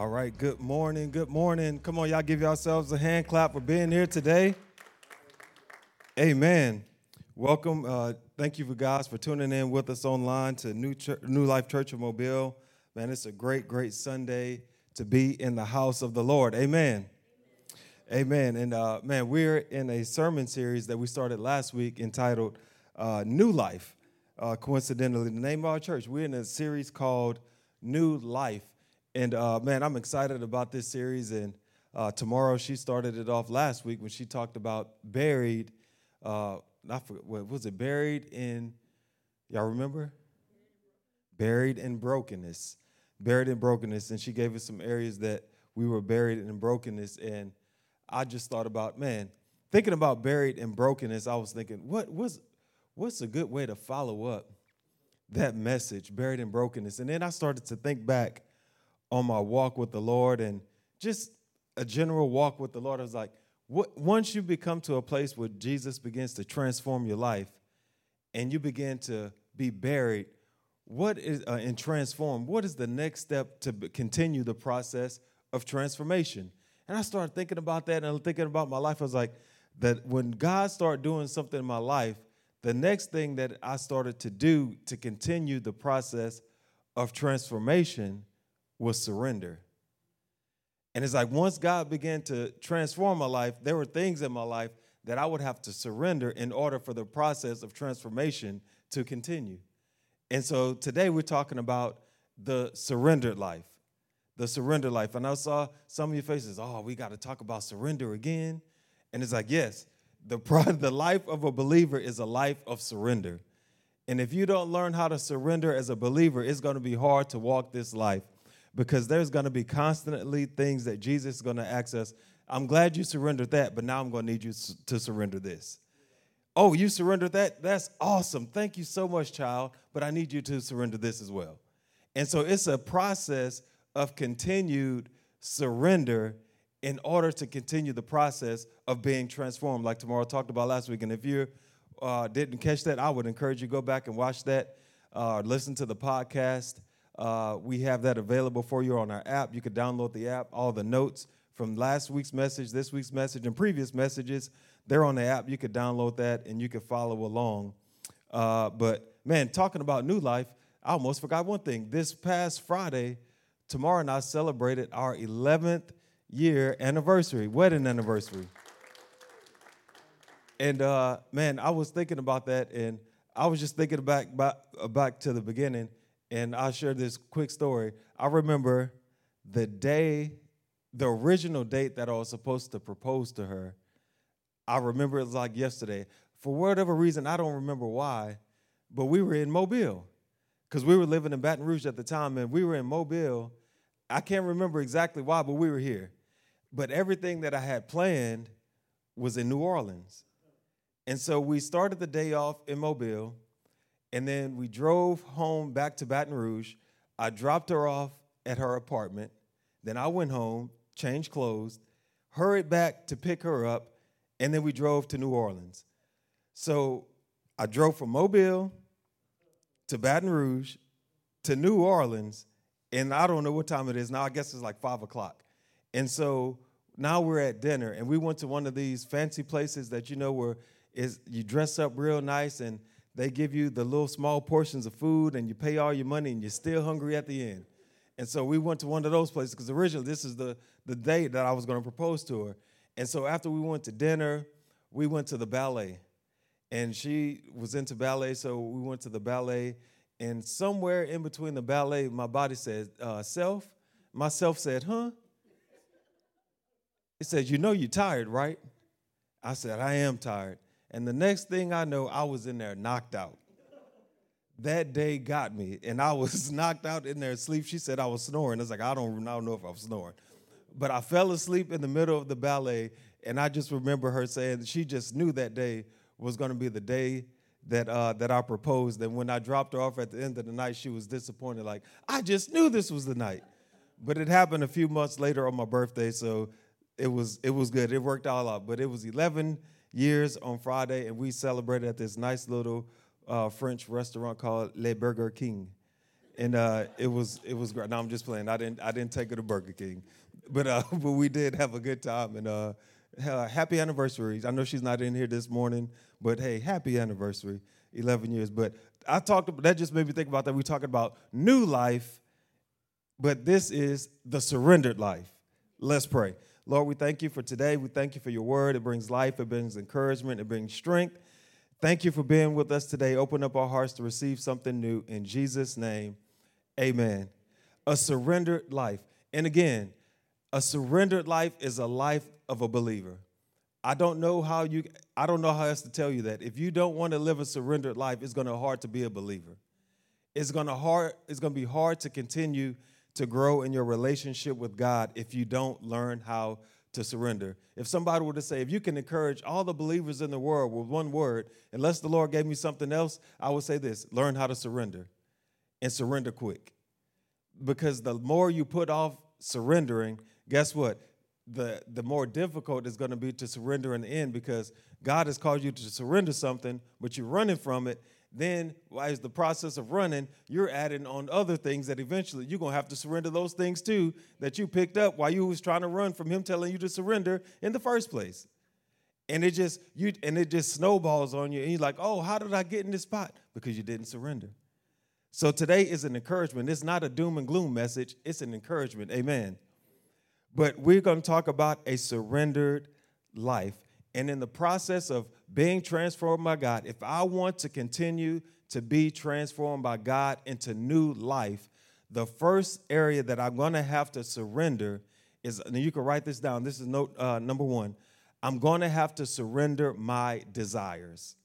All right, good morning, good morning. Come on, y'all give yourselves a hand clap for being here today. Amen. Welcome. Uh, thank you for guys for tuning in with us online to New, Church, New Life Church of Mobile. Man, it's a great, great Sunday to be in the house of the Lord. Amen. Amen. And uh, man, we're in a sermon series that we started last week entitled uh, New Life. Uh, coincidentally, the name of our church, we're in a series called New Life. And uh, man, I'm excited about this series. And uh, Tamara, she started it off last week when she talked about buried. Uh, I forget, what was it? Buried in, y'all remember? Buried in brokenness. Buried in brokenness. And she gave us some areas that we were buried in brokenness. And I just thought about, man, thinking about buried in brokenness, I was thinking, what was what's a good way to follow up that message, buried in brokenness? And then I started to think back on my walk with the Lord and just a general walk with the Lord. I was like, what, once you become to a place where Jesus begins to transform your life and you begin to be buried, what is uh, and transform? What is the next step to continue the process of transformation? And I started thinking about that and thinking about my life. I was like, that when God started doing something in my life, the next thing that I started to do to continue the process of transformation was surrender. And it's like once God began to transform my life, there were things in my life that I would have to surrender in order for the process of transformation to continue. And so today we're talking about the surrendered life the surrender life. And I saw some of your faces, oh, we got to talk about surrender again. And it's like, yes, the, the life of a believer is a life of surrender. And if you don't learn how to surrender as a believer, it's going to be hard to walk this life because there's going to be constantly things that Jesus is going to ask Us. I'm glad you surrendered that, but now I'm going to need you to surrender this. Oh, you surrendered that? That's awesome. Thank you so much, child. But I need you to surrender this as well. And so it's a process of continued surrender in order to continue the process of being transformed, like Tamara talked about last week. And if you uh, didn't catch that, I would encourage you go back and watch that, uh, listen to the podcast. Uh, we have that available for you on our app. You could download the app, all the notes from last week's message, this week's message, and previous messages. They're on the app. You could download that and you could follow along. Uh, but man, talking about new life, I almost forgot one thing. This past Friday, Tamara and I celebrated our 11th year anniversary, wedding anniversary. And uh, man, I was thinking about that, and I was just thinking back, back back to the beginning, and I'll share this quick story. I remember the day, the original date that I was supposed to propose to her. I remember it was like yesterday. For whatever reason, I don't remember why, but we were in Mobile because we were living in Baton Rouge at the time, and we were in Mobile I can't remember exactly why, but we were here. But everything that I had planned was in New Orleans. And so we started the day off in Mobile, and then we drove home back to Baton Rouge. I dropped her off at her apartment. Then I went home, changed clothes, hurried back to pick her up, and then we drove to New Orleans. So I drove from Mobile to Baton Rouge to New Orleans and I don't know what time it is now. I guess it's like five o'clock. And so now we're at dinner, and we went to one of these fancy places that you know where is you dress up real nice, and they give you the little small portions of food, and you pay all your money, and you're still hungry at the end. And so we went to one of those places because originally this is the the day that I was going to propose to her. And so after we went to dinner, we went to the ballet, and she was into ballet, so we went to the ballet and somewhere in between the ballet, my body said, uh, self. Myself said, huh? It said, you know you're tired, right? I said, I am tired. And the next thing I know, I was in there knocked out. That day got me, and I was knocked out in there asleep. She said I was snoring. I was like, I don't, I don't know if I was snoring. But I fell asleep in the middle of the ballet, and I just remember her saying she just knew that day was going to be the day that uh, that I proposed. And when I dropped her off at the end of the night, she was disappointed. Like I just knew this was the night, but it happened a few months later on my birthday, so it was it was good. It worked all out. But it was 11 years on Friday, and we celebrated at this nice little uh, French restaurant called Le Burger King. and uh, it was it was great. I'm just playing. I didn't I didn't take her to Burger King, but uh, but we did have a good time and uh, happy anniversary. I know she's not in here this morning, but hey, happy anniversary, 11 years. But I talked that. Just made me think about that. We're talking about new life, but this is the surrendered life. Let's pray. Lord, we thank you for today. We thank you for your word. It brings life. It brings encouragement. It brings strength. Thank you for being with us today. Open up our hearts to receive something new. In Jesus' name, amen. A surrendered life. And again, a surrendered life is a life of a believer. I don't know how you I don't know how else to tell you that. If you don't want to live a surrendered life, it's going to hard to be a believer. It's going to hard it's going to be hard to continue to grow in your relationship with God if you don't learn how to surrender. If somebody were to say, if you can encourage all the believers in the world with one word, unless the Lord gave me something else, I would say this learn how to surrender and surrender quick. Because the more you put off surrendering, guess what? The, the more difficult it's going to be to surrender in the end because God has called you to surrender something, but you're running from it, then as the process of running, you're adding on other things that eventually you're gonna have to surrender those things too that you picked up while you was trying to run from him telling you to surrender in the first place. And it just you and it just snowballs on you, and you're like, oh, how did I get in this spot? Because you didn't surrender. So today is an encouragement. It's not a doom and gloom message, it's an encouragement. Amen. But we're going to talk about a surrendered life. And in the process of being transformed by God, if I want to continue to be transformed by God into new life, the first area that I'm going to have to surrender is, and you can write this down. This is note uh, number one. I'm going to have to surrender my desires.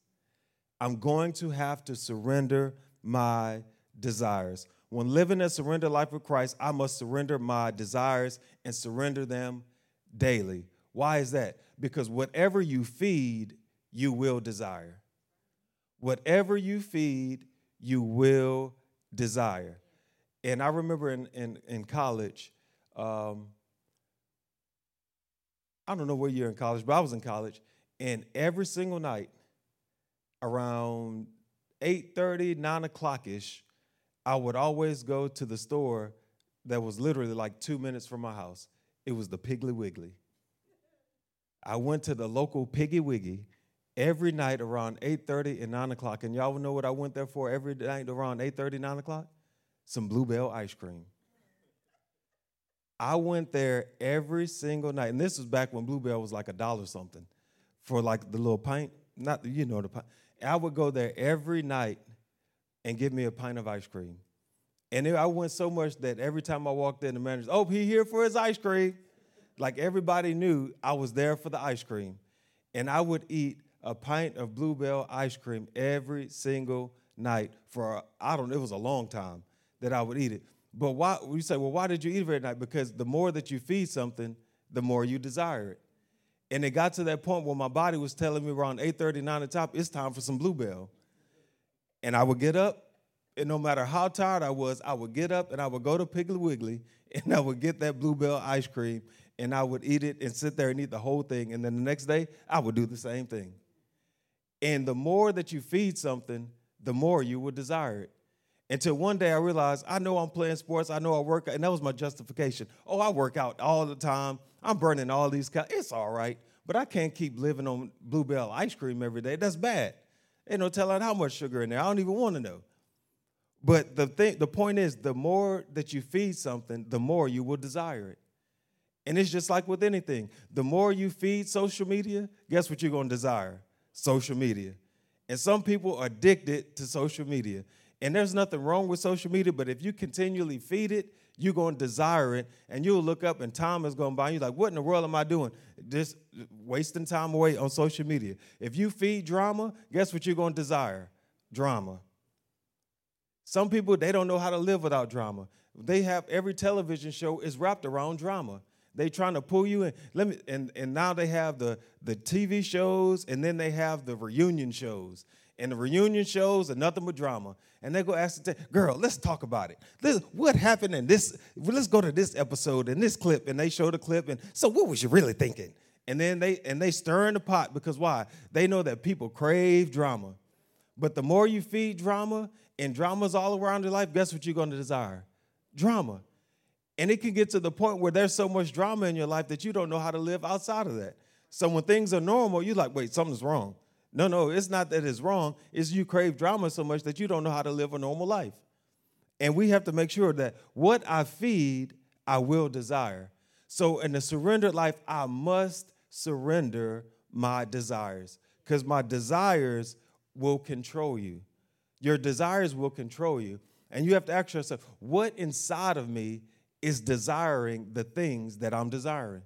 I'm going to have to surrender my desires. When living a surrender life with Christ, I must surrender my desires and surrender them daily. Why is that? Because whatever you feed, you will desire. Whatever you feed, you will desire. And I remember in, in, in college, um, I don't know where you're in college, but I was in college, and every single night around 8:30, 9 o'clock ish, I would always go to the store that was literally like two minutes from my house. It was the Piggly Wiggly. I went to the local Piggy Wiggy every night around 8.30 and 9 o'clock. And y'all know what I went there for every night around 8.30, 9 o'clock? Some Bluebell ice cream. I went there every single night. And this was back when Bluebell was like a dollar something for like the little pint. Not, the, you know, the pint. I would go there every night and give me a pint of ice cream. And I went so much that every time I walked in, the manager, oh, he here for his ice cream like everybody knew I was there for the ice cream. And I would eat a pint of Bluebell ice cream every single night for, I don't know, it was a long time that I would eat it. But why, you say, well, why did you eat it every night? Because the more that you feed something, the more you desire it. And it got to that point where my body was telling me around 8.39 the top, it's time for some Bluebell. And I would get up, and no matter how tired I was, I would get up and I would go to Piggly Wiggly, and I would get that Bluebell ice cream, and I would eat it and sit there and eat the whole thing. And then the next day, I would do the same thing. And the more that you feed something, the more you would desire it. Until one day I realized I know I'm playing sports, I know I work, out, and that was my justification. Oh, I work out all the time. I'm burning all these calories. It's all right, but I can't keep living on Bluebell ice cream every day. That's bad. Ain't no telling how much sugar in there. I don't even want to know. But the thing, the point is, the more that you feed something, the more you will desire it. And it's just like with anything. The more you feed social media, guess what you're going to desire? Social media. And some people are addicted to social media. And there's nothing wrong with social media, but if you continually feed it, you're going to desire it. And you'll look up and time is going by. You're like, what in the world am I doing? Just wasting time away on social media. If you feed drama, guess what you're going to desire? Drama. Some people, they don't know how to live without drama. They have every television show is wrapped around drama. They trying to pull you in. Let me and, and now they have the the TV shows and then they have the reunion shows. And the reunion shows are nothing but drama. And they go ask the girl, let's talk about it. This, what happened in this? Let's go to this episode and this clip. And they show the clip. And so what was you really thinking? And then they and they stir in the pot because why? They know that people crave drama. But the more you feed drama and drama's all around your life, guess what you're going to desire? Drama. And it can get to the point where there's so much drama in your life that you don't know how to live outside of that. So when things are normal, you're like, wait, something's wrong. No, no, it's not that it's wrong. It's you crave drama so much that you don't know how to live a normal life. And we have to make sure that what I feed, I will desire. So in the surrendered life, I must surrender my desires because my desires will control you. Your desires will control you. And you have to ask yourself, what inside of me is desiring the things that I'm desiring?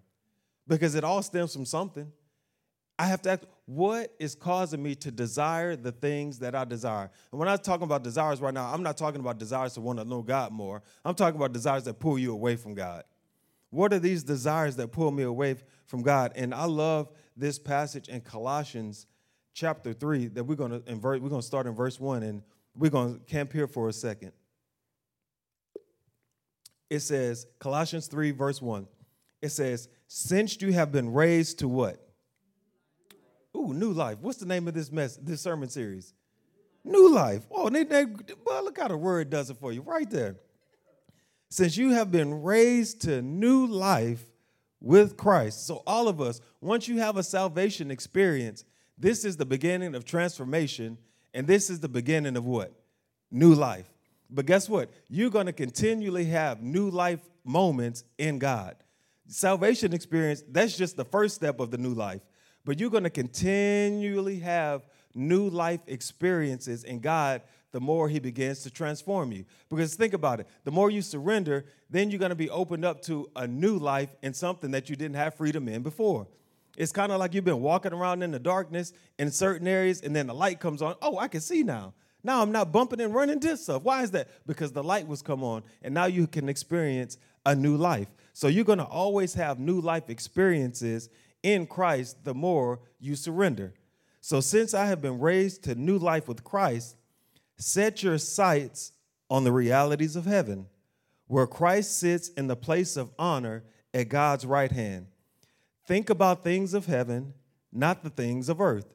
Because it all stems from something. I have to ask, what is causing me to desire the things that I desire? And when I'm talking about desires right now, I'm not talking about desires to want to know God more. I'm talking about desires that pull you away from God. What are these desires that pull me away from God? And I love this passage in Colossians chapter 3 that we're going to invert, we're going to start in verse 1 and we're going to camp here for a second. It says, Colossians 3, verse 1. It says, Since you have been raised to what? Ooh, new life. What's the name of this mess, this sermon series? New life. Oh, they, they, well, look how the word does it for you right there. Since you have been raised to new life with Christ. So, all of us, once you have a salvation experience, this is the beginning of transformation, and this is the beginning of what? New life. But guess what? You're going to continually have new life moments in God. Salvation experience, that's just the first step of the new life but you're going to continually have new life experiences in God the more He begins to transform you. Because think about it the more you surrender, then you're going to be opened up to a new life in something that you didn't have freedom in before. It's kind of like you've been walking around in the darkness in certain areas, and then the light comes on. Oh, I can see now. Now I'm not bumping and running this stuff. Why is that? Because the light was come on, and now you can experience a new life. So you're going to always have new life experiences in Christ, the more you surrender. So, since I have been raised to new life with Christ, set your sights on the realities of heaven, where Christ sits in the place of honor at God's right hand. Think about things of heaven, not the things of earth.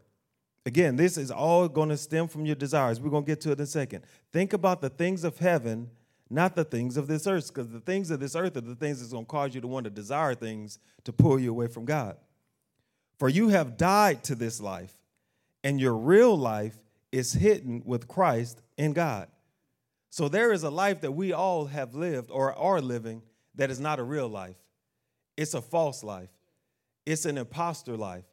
Again, this is all going to stem from your desires. We're going to get to it in a second. Think about the things of heaven, not the things of this earth, because the things of this earth are the things that's going to cause you to want to desire things to pull you away from God. For you have died to this life, and your real life is hidden with Christ in God. So there is a life that we all have lived or are living that is not a real life. It's a false life. It's an imposter life.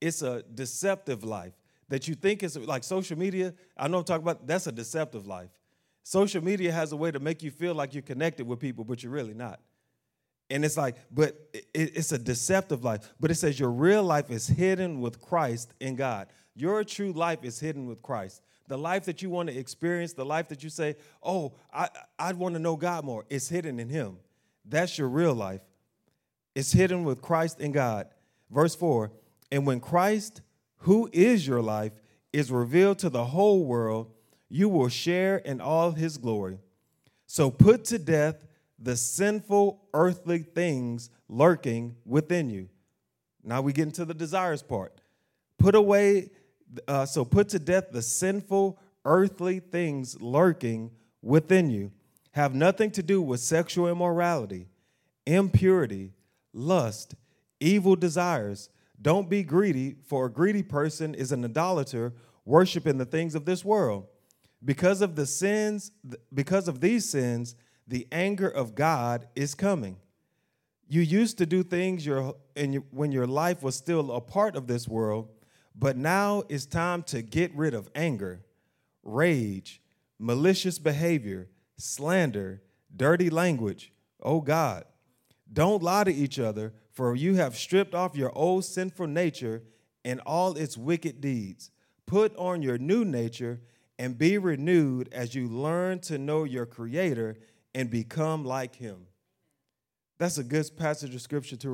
It's a deceptive life that you think is like social media. I know I'm talking about that's a deceptive life. Social media has a way to make you feel like you're connected with people, but you're really not. And it's like, but it's a deceptive life. But it says your real life is hidden with Christ in God. Your true life is hidden with Christ. The life that you want to experience, the life that you say, oh, I, I want to know God more, it's hidden in Him. That's your real life. It's hidden with Christ in God. Verse 4 And when Christ, who is your life, is revealed to the whole world, you will share in all His glory. So put to death the sinful earthly things lurking within you. Now we get into the desires part. Put away, uh, so put to death the sinful earthly things lurking within you. Have nothing to do with sexual immorality, impurity, lust, evil desires. Don't be greedy, for a greedy person is an idolater, worshiping the things of this world. Because of the sins, because of these sins, the anger of God is coming. You used to do things your, when your life was still a part of this world, but now it's time to get rid of anger, rage, malicious behavior, slander, dirty language. Oh God, don't lie to each other, for you have stripped off your old sinful nature and all its wicked deeds. Put on your new nature and be renewed as you learn to know your Creator and become like him. That's a good passage of scripture to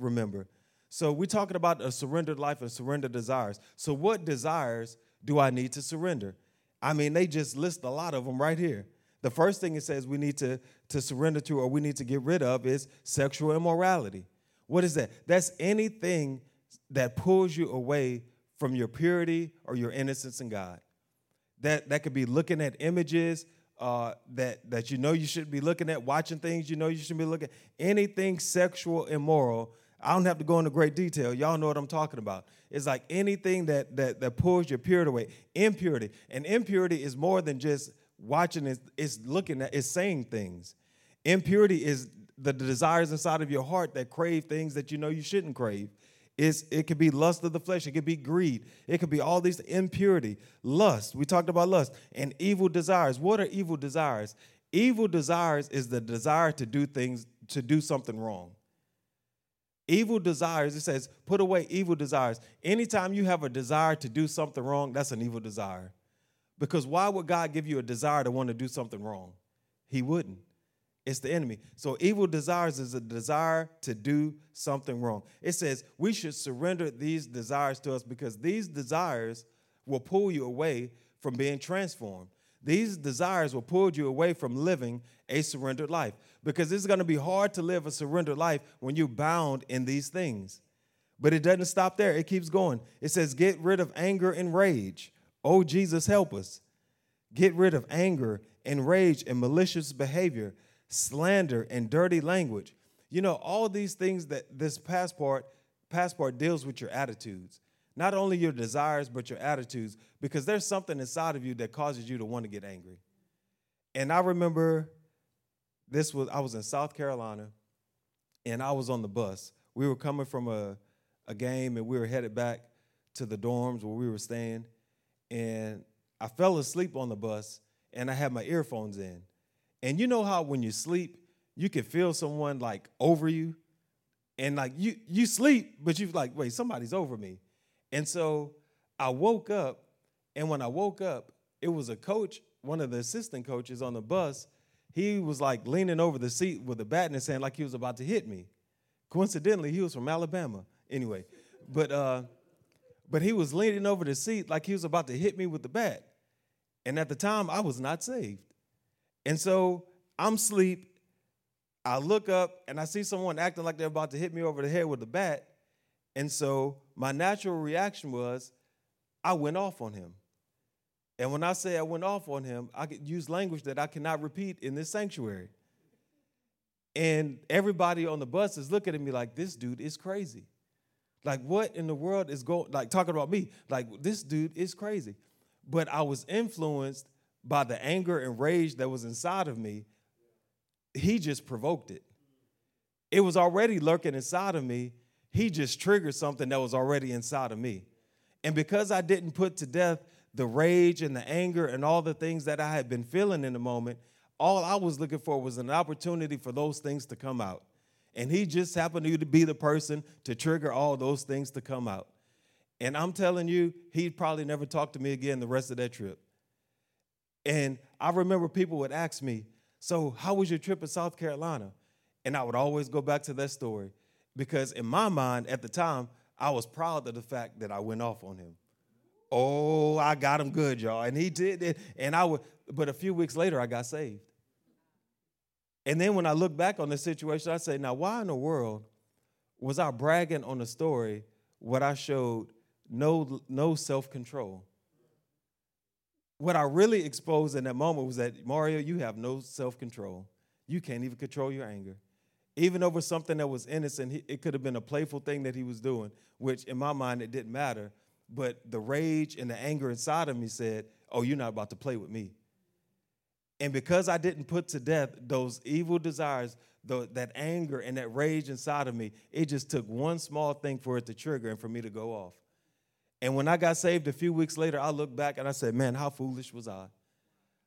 remember. So, we're talking about a surrendered life and surrendered desires. So, what desires do I need to surrender? I mean, they just list a lot of them right here. The first thing it says we need to, to surrender to or we need to get rid of is sexual immorality. What is that? That's anything that pulls you away from your purity or your innocence in God. That that could be looking at images uh, that that you know you shouldn't be looking at, watching things you know you shouldn't be looking. At, anything sexual, immoral. I don't have to go into great detail. Y'all know what I'm talking about. It's like anything that that that pulls your purity away. Impurity, and impurity is more than just watching. It's, it's looking at. It's saying things. Impurity is the desires inside of your heart that crave things that you know you shouldn't crave. It's, it could be lust of the flesh. It could be greed. It could be all these impurity, lust. We talked about lust and evil desires. What are evil desires? Evil desires is the desire to do things, to do something wrong. Evil desires, it says, put away evil desires. Anytime you have a desire to do something wrong, that's an evil desire. Because why would God give you a desire to want to do something wrong? He wouldn't. It's the enemy. So evil desires is a desire to do something wrong. It says we should surrender these desires to us because these desires will pull you away from being transformed. These desires will pull you away from living a surrendered life because it's going to be hard to live a surrendered life when you're bound in these things. But it doesn't stop there, it keeps going. It says, Get rid of anger and rage. Oh, Jesus, help us. Get rid of anger and rage and malicious behavior slander, and dirty language. You know, all these things that this passport passport deals with your attitudes. Not only your desires, but your attitudes, because there's something inside of you that causes you to want to get angry. And I remember this was I was in South Carolina and I was on the bus. We were coming from a, a game and we were headed back to the dorms where we were staying. And I fell asleep on the bus and I had my earphones in. And you know how when you sleep, you can feel someone like over you, and like you you sleep, but you're like, wait, somebody's over me. And so I woke up, and when I woke up, it was a coach, one of the assistant coaches on the bus. He was like leaning over the seat with a bat in his hand, like he was about to hit me. Coincidentally, he was from Alabama. Anyway, but uh, but he was leaning over the seat like he was about to hit me with the bat. And at the time, I was not saved. And so I'm asleep. I look up and I see someone acting like they're about to hit me over the head with a bat. And so my natural reaction was I went off on him. And when I say I went off on him, I could use language that I cannot repeat in this sanctuary. And everybody on the bus is looking at me like, this dude is crazy. Like, what in the world is going, like, talking about me? Like, this dude is crazy. But I was influenced by the anger and rage that was inside of me, he just provoked it. It was already lurking inside of me. He just triggered something that was already inside of me. And because I didn't put to death the rage and the anger and all the things that I had been feeling in the moment, all I was looking for was an opportunity for those things to come out. And he just happened to be the person to trigger all those things to come out. And I'm telling you, he'd probably never talked to me again the rest of that trip. And I remember people would ask me, So, how was your trip in South Carolina? And I would always go back to that story because, in my mind at the time, I was proud of the fact that I went off on him. Oh, I got him good, y'all. And he did it. And I would, but a few weeks later, I got saved. And then when I look back on the situation, I say, now, why in the world was I bragging on the story what I showed no, no self control? What I really exposed in that moment was that, Mario, you have no self control. You can't even control your anger. Even over something that was innocent, it could have been a playful thing that he was doing, which in my mind, it didn't matter. But the rage and the anger inside of me said, Oh, you're not about to play with me. And because I didn't put to death those evil desires, that anger and that rage inside of me, it just took one small thing for it to trigger and for me to go off. And when I got saved a few weeks later, I looked back and I said, man, how foolish was I?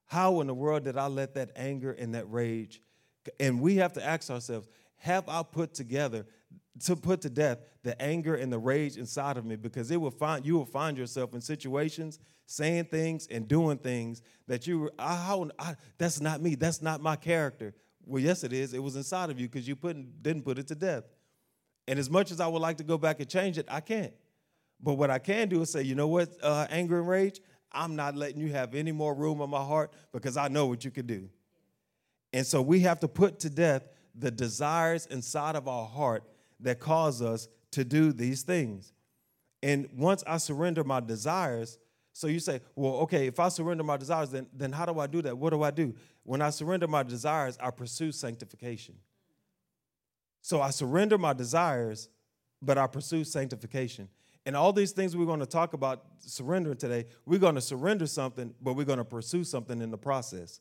How in the world did I let that anger and that rage? And we have to ask ourselves, have I put together to put to death the anger and the rage inside of me? Because it will find you will find yourself in situations saying things and doing things that you I, how I, that's not me. That's not my character. Well, yes, it is. It was inside of you because you put, didn't put it to death. And as much as I would like to go back and change it, I can't. But what I can do is say, you know what, uh, anger and rage, I'm not letting you have any more room in my heart because I know what you can do. And so we have to put to death the desires inside of our heart that cause us to do these things. And once I surrender my desires So you say, well, okay, if I surrender my desires, then, then how do I do that? What do I do? When I surrender my desires, I pursue sanctification. So I surrender my desires, but I pursue sanctification. And all these things we're going to talk about surrendering today, we're going to surrender something, but we're going to pursue something in the process.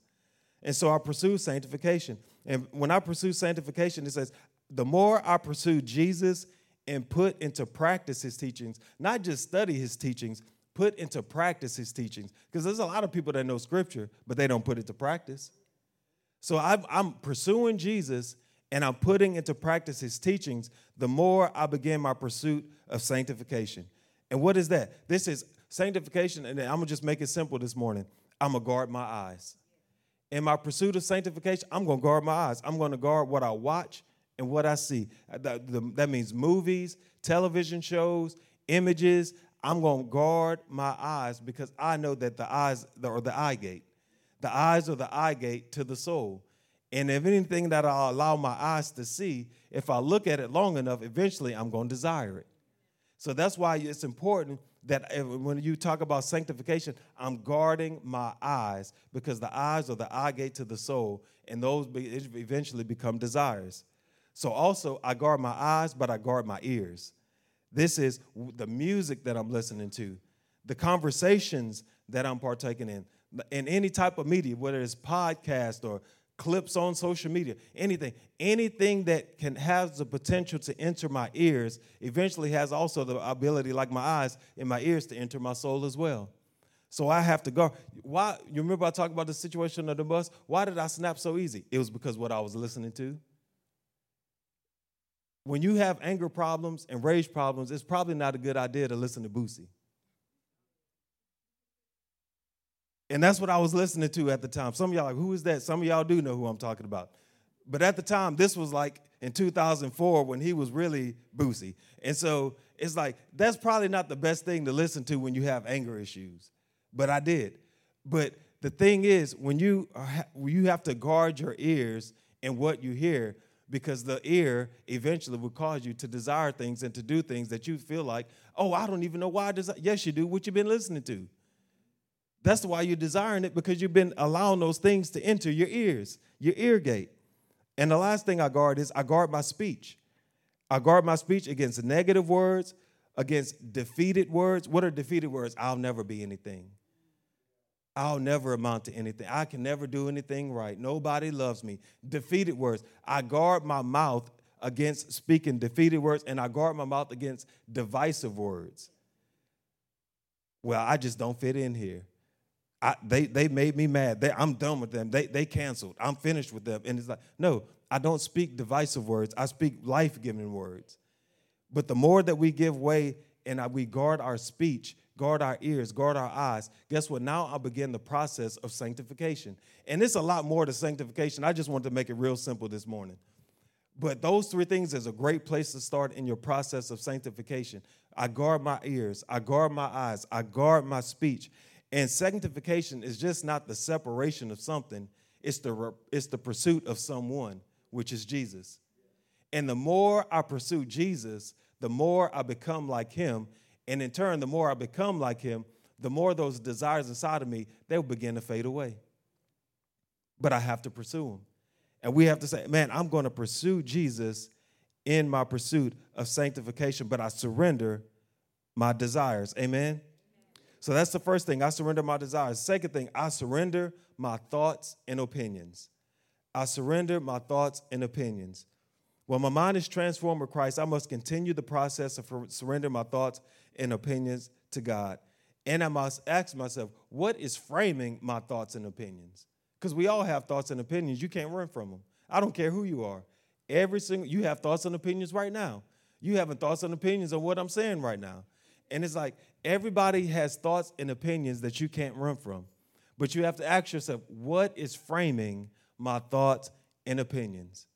And so I pursue sanctification. And when I pursue sanctification, it says, the more I pursue Jesus and put into practice his teachings, not just study his teachings, put into practice his teachings. Because there's a lot of people that know scripture, but they don't put it to practice. So I'm, I'm pursuing Jesus and I'm putting into practice his teachings, the more I begin my pursuit of sanctification. And what is that? This is sanctification, and I'm gonna just make it simple this morning. I'm gonna guard my eyes. In my pursuit of sanctification, I'm gonna guard my eyes. I'm gonna guard what I watch and what I see. Uh, that, that means movies, television shows, images. I'm gonna guard my eyes because I know that the eyes, or the eye gate, the eyes are the eye gate to the soul. And if anything that I'll allow my eyes to see, if I look at it long enough, eventually I'm going to desire it. So that's why it's important that when you talk about sanctification, I'm guarding my eyes because the eyes are the eye gate to the soul, and those eventually become desires. So also, I guard my eyes, but I guard my ears. This is the music that I'm listening to, the conversations that I'm partaking in, in any type of media, whether it's podcast or clips on social media, anything, anything that can have the potential to enter my ears, eventually has also the ability, like my eyes and my ears, to enter my soul as well. So I have to go. Why? You remember I talked about the situation of the bus? Why did I snap so easy? It was because what I was listening to. When you have anger problems and rage problems, it's probably not a good idea to listen to Boosie. And that's what I was listening to at the time. Some of y'all like, who is that? Some of y'all do know who I'm talking about. But at the time, this was like in 2004 when he was really boozy. And so it's like, that's probably not the best thing to listen to when you have anger issues. But I did. But the thing is, when you, are, you have to guard your ears and what you hear, because the ear eventually will cause you to desire things and to do things that you feel like, oh, I don't even know why I desire. Yes, you do. What you've been listening to. That's why you're desiring it because you've been allowing those things to enter your ears, your ear gate. And the last thing I guard is I guard my speech. I guard my speech against negative words, against defeated words. What are defeated words? I'll never be anything. I'll never amount to anything. I can never do anything right. Nobody loves me. Defeated words. I guard my mouth against speaking defeated words, and I guard my mouth against divisive words. Well, I just don't fit in here. I, they, they made me mad. They, I'm done with them. They, they canceled. I'm finished with them. And it's like, no, I don't speak divisive words. I speak life giving words. But the more that we give way and we guard our speech, guard our ears, guard our eyes, guess what? Now I begin the process of sanctification. And it's a lot more to sanctification. I just wanted to make it real simple this morning. But those three things is a great place to start in your process of sanctification. I guard my ears, I guard my eyes, I guard my speech. And sanctification is just not the separation of something, it's the, it's the pursuit of someone, which is Jesus. And the more I pursue Jesus, the more I become like him. And in turn, the more I become like him, the more those desires inside of me, they will begin to fade away. But I have to pursue them. And we have to say, man, I'm going to pursue Jesus in my pursuit of sanctification, but I surrender my desires. Amen. So that's the first thing. I surrender my desires. Second thing, I surrender my thoughts and opinions. I surrender my thoughts and opinions. When my mind is transformed with Christ, I must continue the process of surrendering my thoughts and opinions to God. And I must ask myself, what is framing my thoughts and opinions? Because we all have thoughts and opinions. You can't run from them. I don't care who you are. Every single you have thoughts and opinions right now. You having thoughts and opinions on what I'm saying right now. And it's like everybody has thoughts and opinions that you can't run from. But you have to ask yourself, what is framing my thoughts and opinions?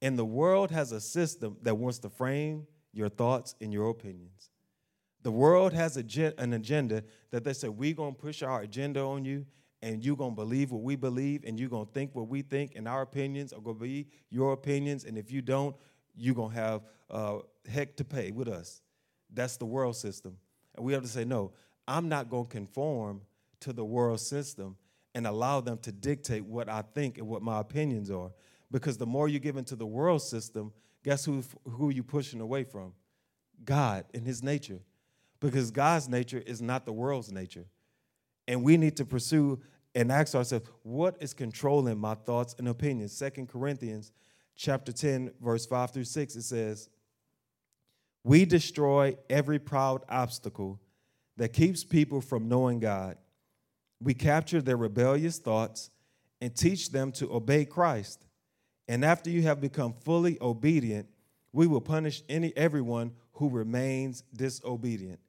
And the world has a system that wants to frame your thoughts and your opinions. The world has a, an agenda that they say, we're going to push our agenda on you, and you're going to believe what we believe, and you're going to think what we think, and our opinions are going to be your opinions. And if you don't, you're going to have uh, heck to pay with us. That's the world system. And we have to say, no, I'm not going to conform to the world system and allow them to dictate what I think and what my opinions are. Because the more you give into the world system, guess who, who you pushing away from? God and his nature. Because God's nature is not the world's nature. And we need to pursue and ask ourselves, what is controlling my thoughts and opinions? Second Corinthians chapter 10, verse 5 through 6, it says, We destroy every proud obstacle that keeps people from knowing God. We capture their rebellious thoughts and teach them to obey Christ. And after you have become fully obedient, we will punish any everyone who remains disobedient.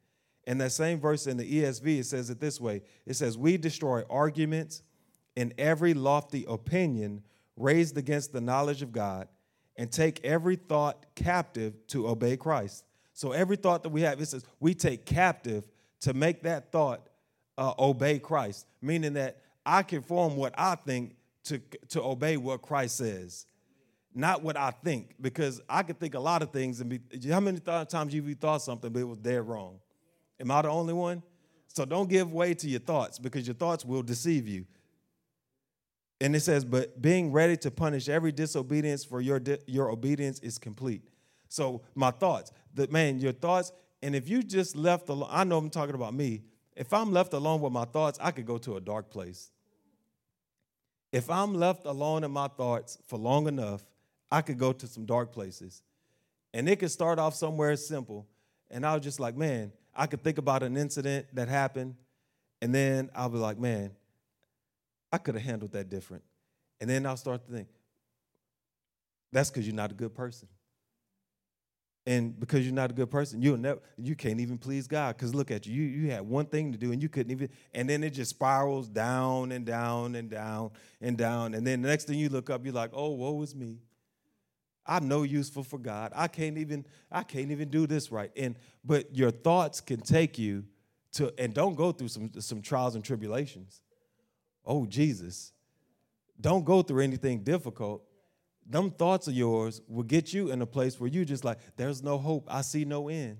In that same verse in the ESV, it says it this way it says, We destroy arguments and every lofty opinion raised against the knowledge of God and take every thought captive to obey Christ. So every thought that we have, it says we take captive to make that thought uh, obey Christ, meaning that I conform what I think to, to obey what Christ says, not what I think, because I could think a lot of things and be, how many times you've thought something but it was dead wrong? Am I the only one? So don't give way to your thoughts because your thoughts will deceive you. And it says, but being ready to punish every disobedience for your, di- your obedience is complete. So my thoughts, that man, your thoughts, and if you just left alone, I know I'm talking about me. If I'm left alone with my thoughts, I could go to a dark place. If I'm left alone in my thoughts for long enough, I could go to some dark places. And it could start off somewhere simple. And I was just like, man, I could think about an incident that happened. And then I'll be like, man, I could have handled that different. And then I'll start to think, that's because you're not a good person. And because you're not a good person, you'll never you can't even please God. Because look at you. you. You had one thing to do and you couldn't even, and then it just spirals down and down and down and down. And then the next thing you look up, you're like, oh, woe is me. I'm no useful for God. I can't even, I can't even do this right. And but your thoughts can take you to, and don't go through some, some trials and tribulations oh, Jesus. Don't go through anything difficult. Them thoughts of yours will get you in a place where you just like, there's no hope. I see no end.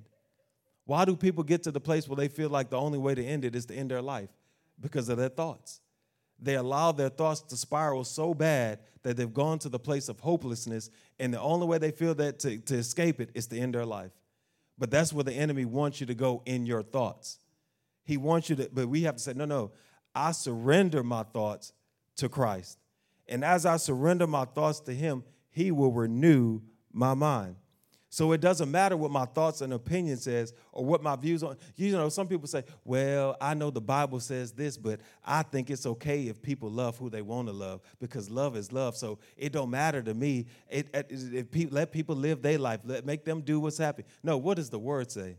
Why do people get to the place where they feel like the only way to end it is to end their life? Because of their thoughts. They allow their thoughts to spiral so bad that they've gone to the place of hopelessness, and the only way they feel that to, to escape it is to end their life. But that's where the enemy wants you to go in your thoughts. He wants you to, but we have to say, no, no, I surrender my thoughts to Christ. And as I surrender my thoughts to Him, He will renew my mind. So it doesn't matter what my thoughts and opinions says or what my views on. You know, some people say, "Well, I know the Bible says this, but I think it's okay if people love who they want to love because love is love. So it don't matter to me. It, it, it, it let people live their life. Let make them do what's happy. No, what does the word say?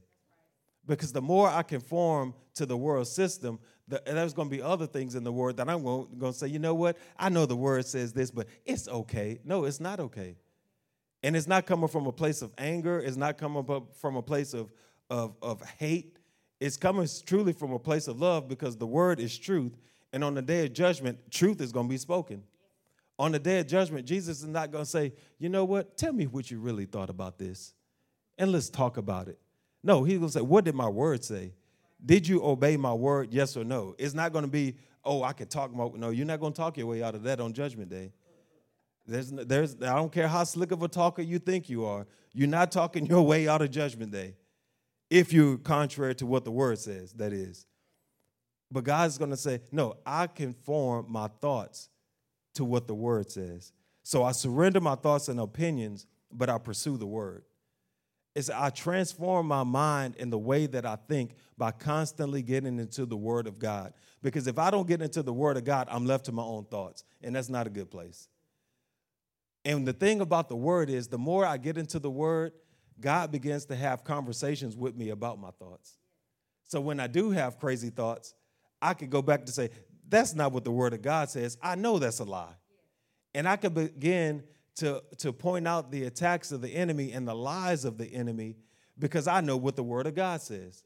Because the more I conform to the world system, the, there's going to be other things in the word that I'm going to say, you know what? I know the word says this, but it's okay. No, it's not okay. And it's not coming from a place of anger. It's not coming from a place of, of, of hate. It's coming truly from a place of love because the word is truth. And on the day of judgment, truth is going to be spoken. On the day of judgment, Jesus is not going to say, you know what? Tell me what you really thought about this. And let's talk about it. No, he's going to say, what did my word say? Did you obey my word? Yes or no? It's not going to be, oh, I can talk more. No, you're not going to talk your way out of that on Judgment Day. There's, there's, I don't care how slick of a talker you think you are, you're not talking your way out of Judgment Day. If you're contrary to what the word says, that is. But God's going to say, no, I conform my thoughts to what the word says. So I surrender my thoughts and opinions, but I pursue the word is I transform my mind in the way that I think by constantly getting into the Word of God. Because if I don't get into the Word of God, I'm left to my own thoughts, and that's not a good place. And the thing about the Word is, the more I get into the Word, God begins to have conversations with me about my thoughts. So when I do have crazy thoughts, I could go back to say, that's not what the Word of God says. I know that's a lie. And I could begin to, to point out the attacks of the enemy and the lies of the enemy because I know what the Word of God says.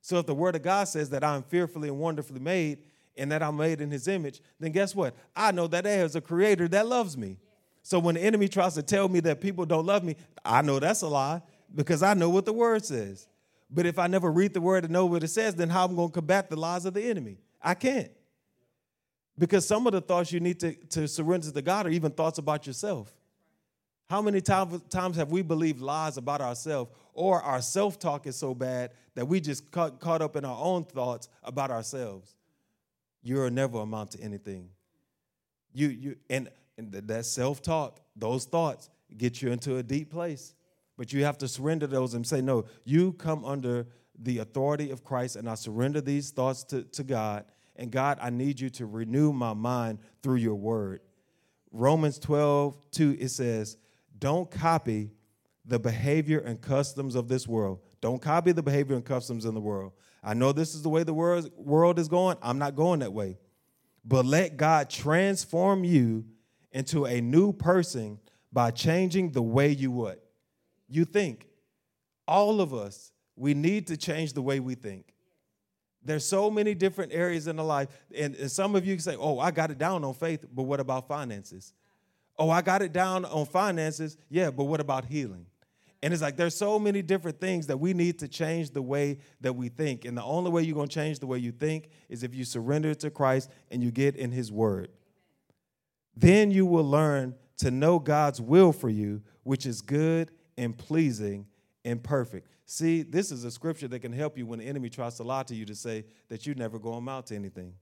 So if the Word of God says that I'm fearfully and wonderfully made and that I'm made in His image, then guess what? I know that there's a Creator that loves me. So when the enemy tries to tell me that people don't love me, I know that's a lie because I know what the Word says. But if I never read the word and know what it says, then how am I going to combat the lies of the enemy? I can't. Because some of the thoughts you need to, to surrender to God are even thoughts about yourself. How many times have we believed lies about ourselves, or our self talk is so bad that we just caught, caught up in our own thoughts about ourselves? You'll never amount to anything. You, you, and, and that self talk, those thoughts get you into a deep place. But you have to surrender those and say, No, you come under the authority of Christ, and I surrender these thoughts to, to God. And God, I need you to renew my mind through your word. Romans 12, 2, it says, don't copy the behavior and customs of this world. Don't copy the behavior and customs in the world. I know this is the way the world, world is going. I'm not going that way. But let God transform you into a new person by changing the way you what? You think. All of us, we need to change the way we think. There's so many different areas in the life. And, and some of you say, oh, I got it down on faith, but what about finances? Oh, I got it down on finances. Yeah, but what about healing? And it's like there's so many different things that we need to change the way that we think. And the only way you're going to change the way you think is if you surrender to Christ and you get in His Word. Then you will learn to know God's will for you, which is good and pleasing and perfect. See, this is a scripture that can help you when the enemy tries to lie to you to say that you never go amount to anything.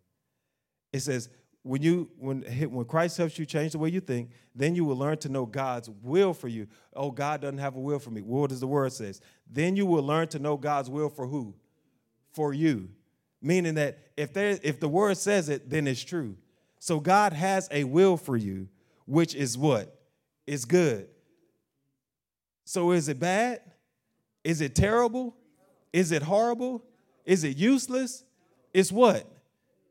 It says, when you when when Christ helps you change the way you think, then you will learn to know God's will for you. Oh, God doesn't have a will for me. What does the word says? Then you will learn to know God's will for who? For you. Meaning that if there if the word says it, then it's true. So God has a will for you, which is what? Is good. So is it bad? Is it terrible? Is it horrible? Is it useless? It's what?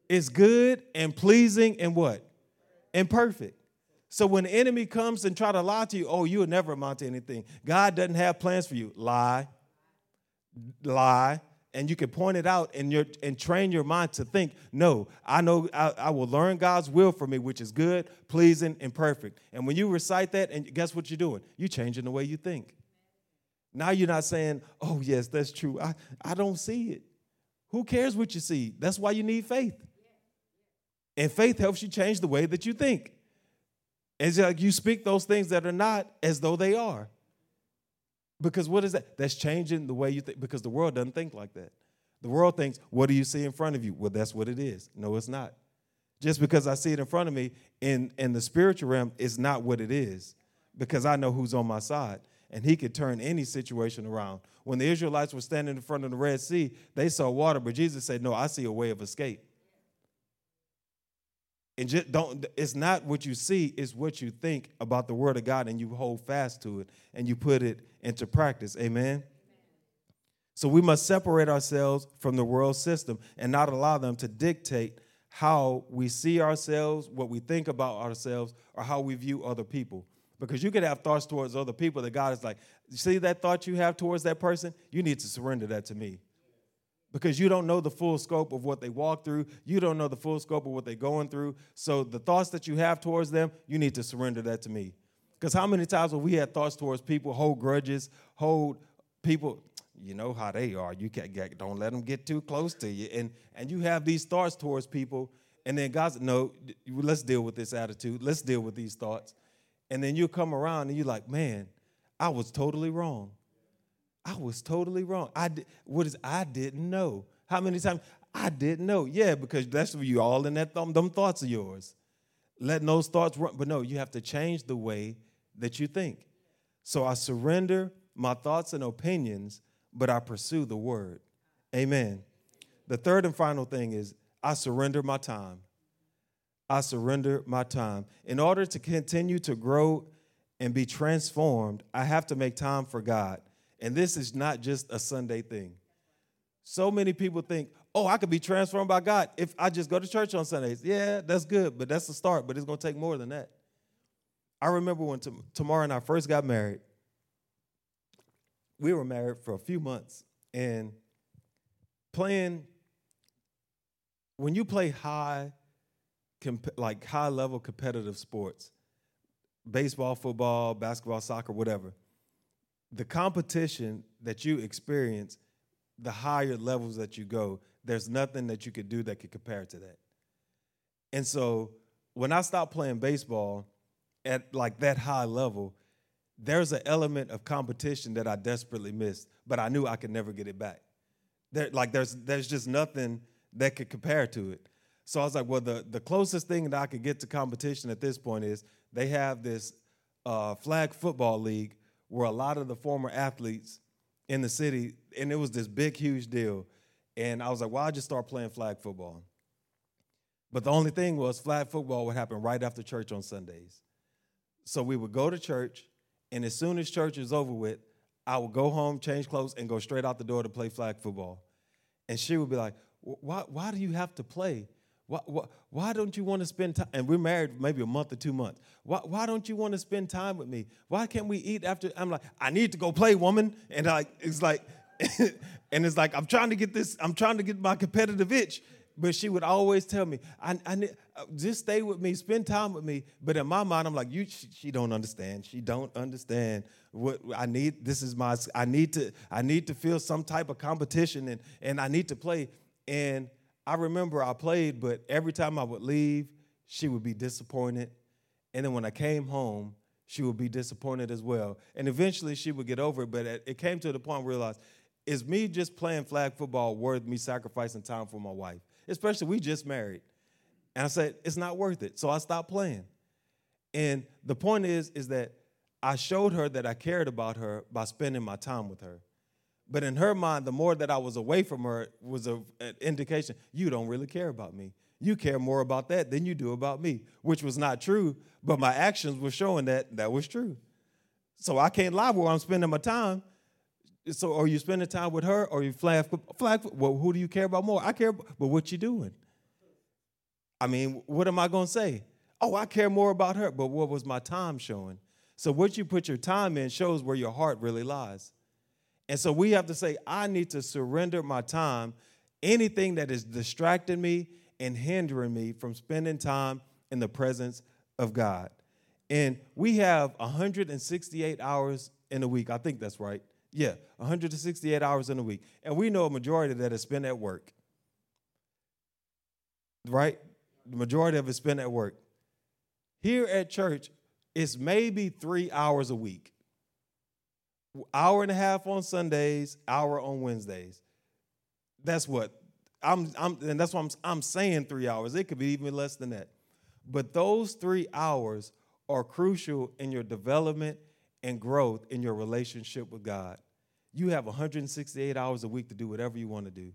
Is good and pleasing and what? And perfect. So when the enemy comes and try to lie to you, oh, you'll never amount to anything. God doesn't have plans for you. Lie. Lie. And you can point it out and, your, and train your mind to think, no, I know I, I will learn God's will for me, which is good, pleasing, and perfect. And when you recite that, and guess what you're doing? You're changing the way you think. Now you're not saying, oh, yes, that's true. I, I don't see it. Who cares what you see? That's why you need faith. And faith helps you change the way that you think. It's like you speak those things that are not as though they are. Because what is that? That's changing the way you think, because the world doesn't think like that. The world thinks, what do you see in front of you? Well, that's what it is. No, it's not. Just because I see it in front of me in, in the spiritual realm is not what it is, because I know who's on my side. And he could turn any situation around. When the Israelites were standing in front of the Red Sea, they saw water, but Jesus said, No, I see a way of escape and just don't it's not what you see it's what you think about the word of god and you hold fast to it and you put it into practice. Amen? So we must separate ourselves from the world system and not allow them to dictate how we see ourselves what we think about ourselves or how we view other people. Because you could have thoughts towards other people that god is like you see that thought you have towards that person? You need to surrender that to me because you don't know the full scope of what they walk through. You don't know the full scope of what they're going through. So the thoughts that you have towards them, you need to surrender that to me. Because how many times have we had thoughts towards people, hold grudges, hold people, you know how they are. You can't get, don't let them get too close to you. And and you have these thoughts towards people, and then God's no, let's deal with this attitude. Let's deal with these thoughts. And then you come around and you're like, man, I was totally wrong. I was totally wrong. I did, what is I didn't know. How many times I didn't know? Yeah, because that's you all in that them, them thoughts of yours. Letting those thoughts run. But no, you have to change the way that you think. So I surrender my thoughts and opinions, but I pursue the word. Amen. The third and final thing is I surrender my time. I surrender my time. In order to continue to grow and be transformed, I have to make time for God. And this is not just a Sunday thing. So many people think, oh, I could be transformed by God if I just go to church on Sundays. Yeah, that's good, but that's the start, but it's going to take more than that. I remember when Tamara and I first got married, we were married for a few months and playing, when you play high, like high level competitive sports, baseball, football, basketball, soccer, whatever, the competition that you experience the higher levels that you go, there's nothing that you could do that could compare to that. And so when I stopped playing baseball at like that high level, there's an element of competition that I desperately missed, but I knew I could never get it back. There, like there's there's just nothing that could compare to it. So I was like, well, the, the closest thing that I could get to competition at this point is they have this uh, flag football league where a lot of the former athletes in the city, and it was this big, huge deal. And I was like, well, I'll just start playing flag football. But the only thing was, flag football would happen right after church on Sundays. So we would go to church, and as soon as church is over with, I would go home, change clothes, and go straight out the door to play flag football. And she would be like, why, why do you have to play? Why, why, why don't you want to spend time? And we're married maybe a month or two months. Why, why don't you want to spend time with me? Why can't we eat after? I'm like, I need to go play, woman. And like, it's like, and it's like, I'm trying to get this, I'm trying to get my competitive itch. But she would always tell me, I, I need, uh, just stay with me, spend time with me. But in my mind, I'm like, you, she, she don't understand. She don't understand what I need. This is my, I need to, I need to feel some type of competition and, and I need to play. And I remember I played, but every time I would leave, she would be disappointed. And then when I came home, she would be disappointed as well. And eventually she would get over it, but it came to the point where I realized, is me just playing flag football worth me sacrificing time for my wife? Especially we just married. And I said, it's not worth it. So I stopped playing. And the point is, is that I showed her that I cared about her by spending my time with her. But in her mind, the more that I was away from her was a, an indication you don't really care about me. You care more about that than you do about me, which was not true, but my actions were showing that that was true. So I can't lie where I'm spending my time. So are you spending time with her or you flag flag well who do you care about more? I care but what you doing? I mean, what am I going to say? Oh, I care more about her, but what was my time showing? So what you put your time in shows where your heart really lies. And so we have to say, I need to surrender my time, anything that is distracting me and hindering me from spending time in the presence of God. And we have 168 hours in a week. I think that's right. Yeah, 168 hours in a week. And we know a majority that is spent at work. Right? The majority of it spent at work. Here at church, it's maybe three hours a week hour and a half on Sundays, hour on Wednesdays. That's what I'm, I'm and that's what I'm, I'm saying three hours. It could be even less than that. But those three hours are crucial in your development and growth in your relationship with God. You have 168 hours a week to do whatever you want to do.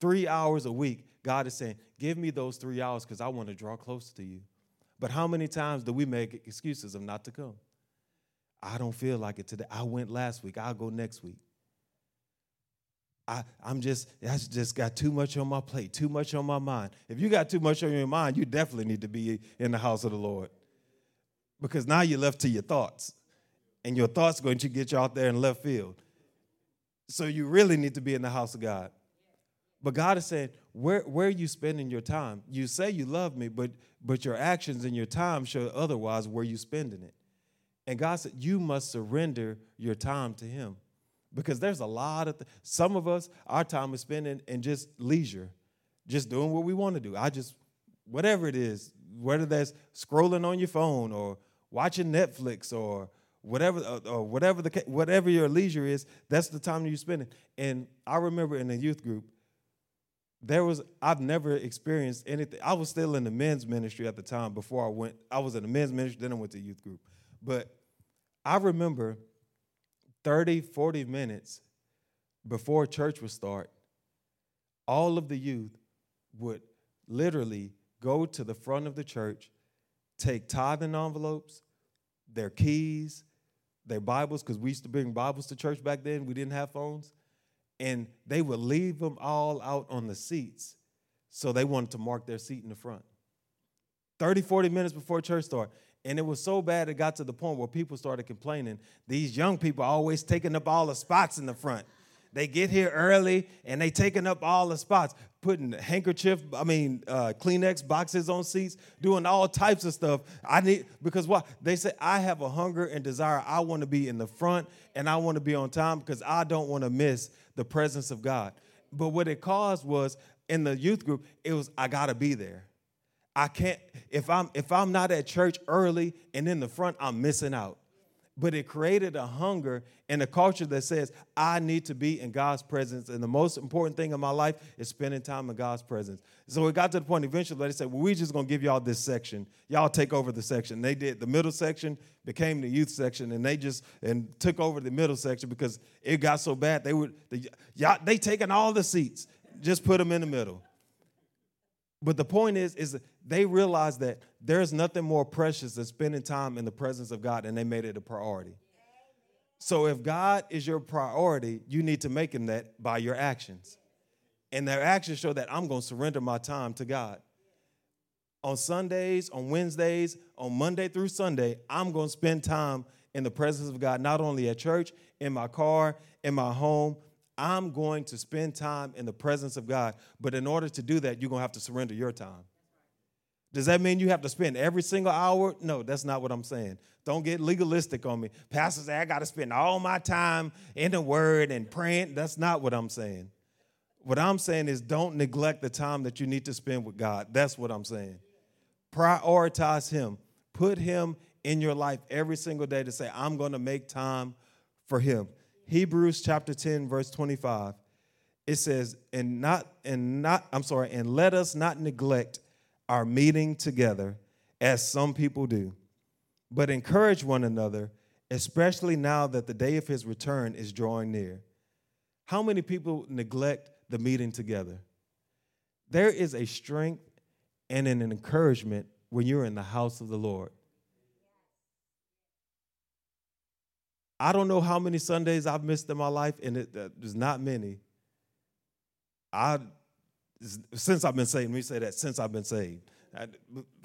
Three hours a week, God is saying, Give me those three hours because I want to draw closer to you. But how many times do we make excuses of not to come? I don't feel like it today. I went last week. I'll go next week. I, I'm just, I just got too much on my plate, too much on my mind. If you got too much on your mind, you definitely need to be in the house of the Lord. Because now you're left to your thoughts. And your thoughts going to get you out there in left field. So you really need to be in the house of God. But God is saying, where, where are you spending your time? You say you love me, but but your actions and your time show otherwise where you spending it. And God said, You must surrender your time to Him. Because there's a lot of, th- some of us, our time is spent in, in just leisure, just doing what we want to do. I just, whatever it is, whether that's scrolling on your phone or watching Netflix or whatever, or, or whatever, the, whatever your leisure is, that's the time you're spending And I remember in the youth group, there was I've never experienced anything. I was still in the men's ministry at the time before I went. I was in the men's ministry, then I went to youth group. But I remember 30, 40 minutes before church would start, all of the youth would literally go to the front of the church, take tithing envelopes, their keys, their Bibles, because we used to bring Bibles to church back then. We didn't have phones. And they would leave them all out on the seats. So they wanted to mark their seat in the front. 30, 40 minutes before church start. And it was so bad it got to the point where people started complaining. These young people always taking up all the spots in the front. They get here early and they taking up all the spots, putting handkerchief, I mean, uh, Kleenex boxes on seats, doing all types of stuff. I need because what they say, I have a hunger and desire. I want to be in the front and I want to be on time because I don't want to miss the presence of God. But what it caused was in the youth group, it was I gotta be there. I can't if I'm if I'm not at church early and in the front, I'm missing out. But it created a hunger and a culture that says, I need to be in God's presence. And the most important thing in my life is spending time in God's presence. So it got to the point eventually they said, Well, we're just gonna give y'all this section. Y'all take over the section. They did the middle section became the youth section, and they just and took over the middle section because it got so bad. They would the, y'all, they taking all the seats, just put them in the middle. But the point is, is they realized that there's nothing more precious than spending time in the presence of God, and they made it a priority. So if God is your priority, you need to make him that by your actions. And their actions show that I'm going to surrender my time to God. On Sundays, on Wednesdays, on Monday through Sunday, I'm going to spend time in the presence of God, not only at church, in my car, in my home, I'm going to spend time in the presence of God. But in order to do that, you're going to have to surrender your time. Does that mean you have to spend every single hour? No, that's not what I'm saying. Don't get legalistic on me. Pastor say I got to spend all my time in the word and praying. That's not what I'm saying. What I'm saying is don't neglect the time that you need to spend with God. That's what I'm saying. Prioritize Him. Put Him in your life every single day to say, I'm going to make time for Him. Hebrews chapter 10, verse 25, it says, and not, and not, I'm sorry, and let us not neglect our meeting together as some people do, but encourage one another, especially now that the day of his return is drawing near. How many people neglect the meeting together? There is a strength and an encouragement when you're in the house of the Lord. I don't know how many Sundays I've missed in my life, and it, uh, there's not many. I since I've been saved. Let me say that since I've been saved. I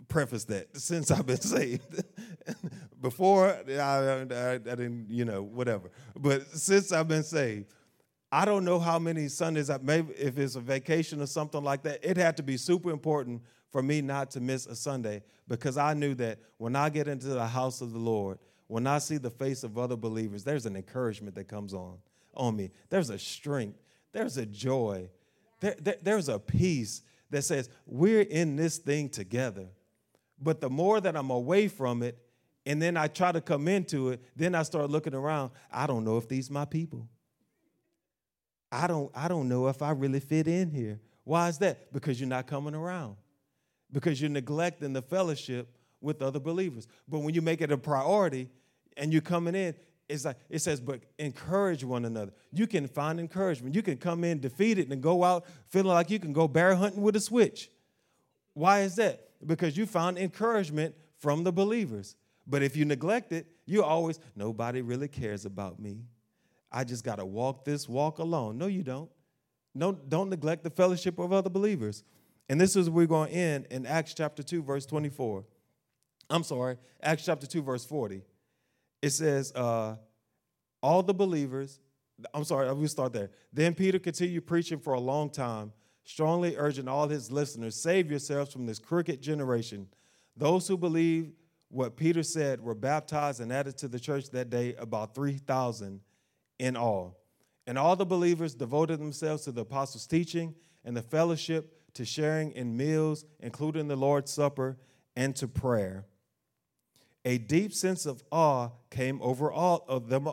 preface that since I've been saved. Before I, I, I, didn't, you know, whatever. But since I've been saved, I don't know how many Sundays. I maybe if it's a vacation or something like that, it had to be super important for me not to miss a Sunday because I knew that when I get into the house of the Lord when I see the face of other believers, there's an encouragement that comes on on me. There's a strength. There's a joy. There, there, there's a peace that says we're in this thing together. But the more that I'm away from it, and then I try to come into it, then I start looking around. I don't know if these my people. I don't, I don't know if I really fit in here. Why is that? Because you're not coming around. Because you're neglecting the fellowship with other believers. But when you make it a priority and you're coming in, it's like it says, but encourage one another. You can find encouragement. You can come in defeated and go out feeling like you can go bear hunting with a switch. Why is that? Because you found encouragement from the believers. But if you neglect it, you always, nobody really cares about me. I just got to walk this walk alone. No, you don't. No, don't neglect the fellowship of other believers. And this is where we're going to end in Acts chapter 2, verse 24. I'm sorry, Acts chapter 2, verse 40. It says, uh, all the believers, I'm sorry, we'll start there. Then Peter continued preaching for a long time, strongly urging all his listeners, save yourselves from this crooked generation. Those who believed what Peter said were baptized and added to the church that day, about 3,000 in all. And all the believers devoted themselves to the apostles' teaching and the fellowship, to sharing in meals, including the Lord's Supper, and to prayer a deep sense of awe came over all of them.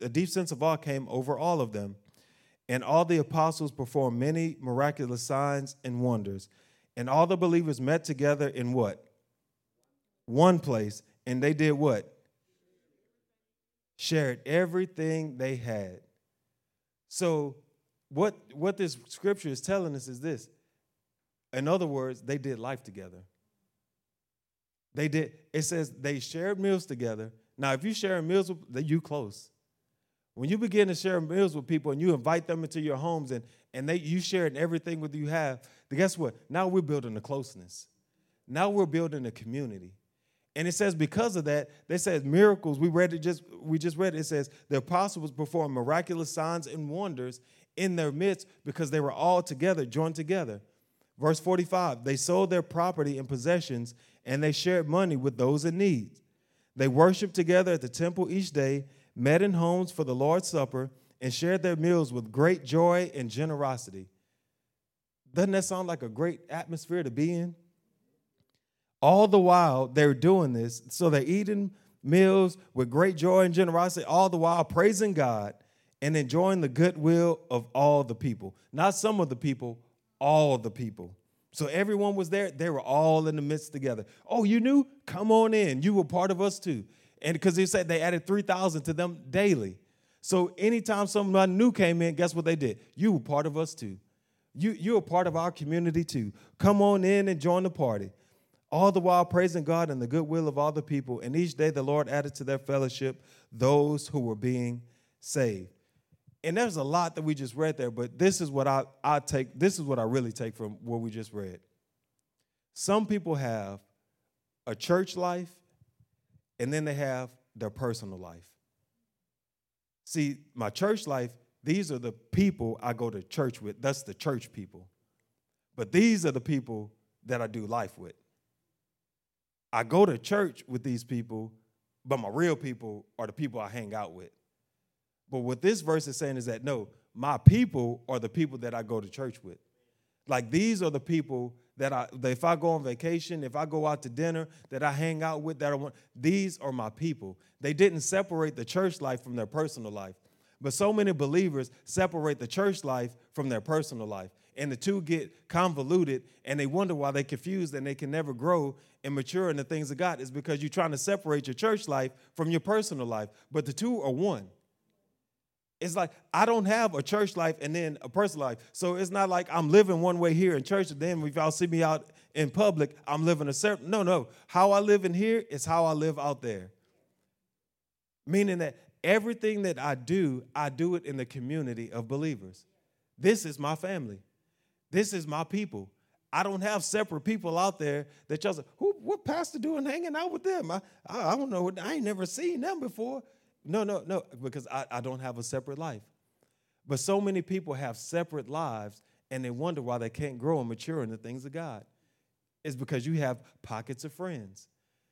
A deep sense of awe came over all of them. And all the apostles performed many miraculous signs and wonders. And all the believers met together in what? One place. And they did what? Shared everything they had. So, what, what this scripture is telling us is this. In other words, they did life together. They did. It says they shared meals together. Now, if you share meals with you close. When you begin to share meals with people and you invite them into your homes and, and they you sharing everything with you have, guess what? Now we're building a closeness. Now we're building a community. And it says because of that, they said miracles. We read it just we just read it. It says the apostles performed miraculous signs and wonders in their midst because they were all together, joined together. Verse 45, they sold their property and possessions and they shared money with those in need. They worshiped together at the temple each day, met in homes for the Lord's Supper, and shared their meals with great joy and generosity. Doesn't that sound like a great atmosphere to be in? All the while they're doing this, so they're eating meals with great joy and generosity, all the while praising God and enjoying the goodwill of all the people. Not some of the people, all the people. So everyone was there. They were all in the midst together. Oh, you knew? Come on in. You were part of us too. And because they said they added 3,000 to them daily. So anytime someone new came in, guess what they did? You were part of us too. You, you're part of our community too. Come on in and join the party all the while praising God and the goodwill of all the people. And each day the Lord added to their fellowship those who were being saved. And there's a lot that we just read there, but this is what I, I take, this is what I really take from what we just read. Some people have a church life, and then they have their personal life. See, my church life, these are the people I go to church with. That's the church people. But these are the people that I do life with. I go to church with these people, but my real people are the people I hang out with. But what this verse is saying is that no, my people are the people that I go to church with. Like these are the people that I that if I go on vacation, if I go out to dinner, that I hang out with, that I want, these are my people. They didn't separate the church life from their personal life. But so many believers separate the church life from their personal life and the two get convoluted and they wonder why they're confused and they can never grow and mature in the things of God is because you're trying to separate your church life from your personal life. But the two are one. It's like I don't have a church life and then a personal life. So it's not like I'm living one way here in church and then if y'all see me out in public, I'm living a certain no, no. How I live in here is how I live out there. Meaning that everything that I do, I do it in the community of believers. This is my family. This is my people. I don't have separate people out there that y'all say, Who, what pastor doing hanging out with them? I, I, I don't know. I ain't never seen them before. No, no, no, because I, I don't have a separate life. But so many people have separate lives and they wonder why they can't grow and mature in the things of God. It's because you have pockets of friends.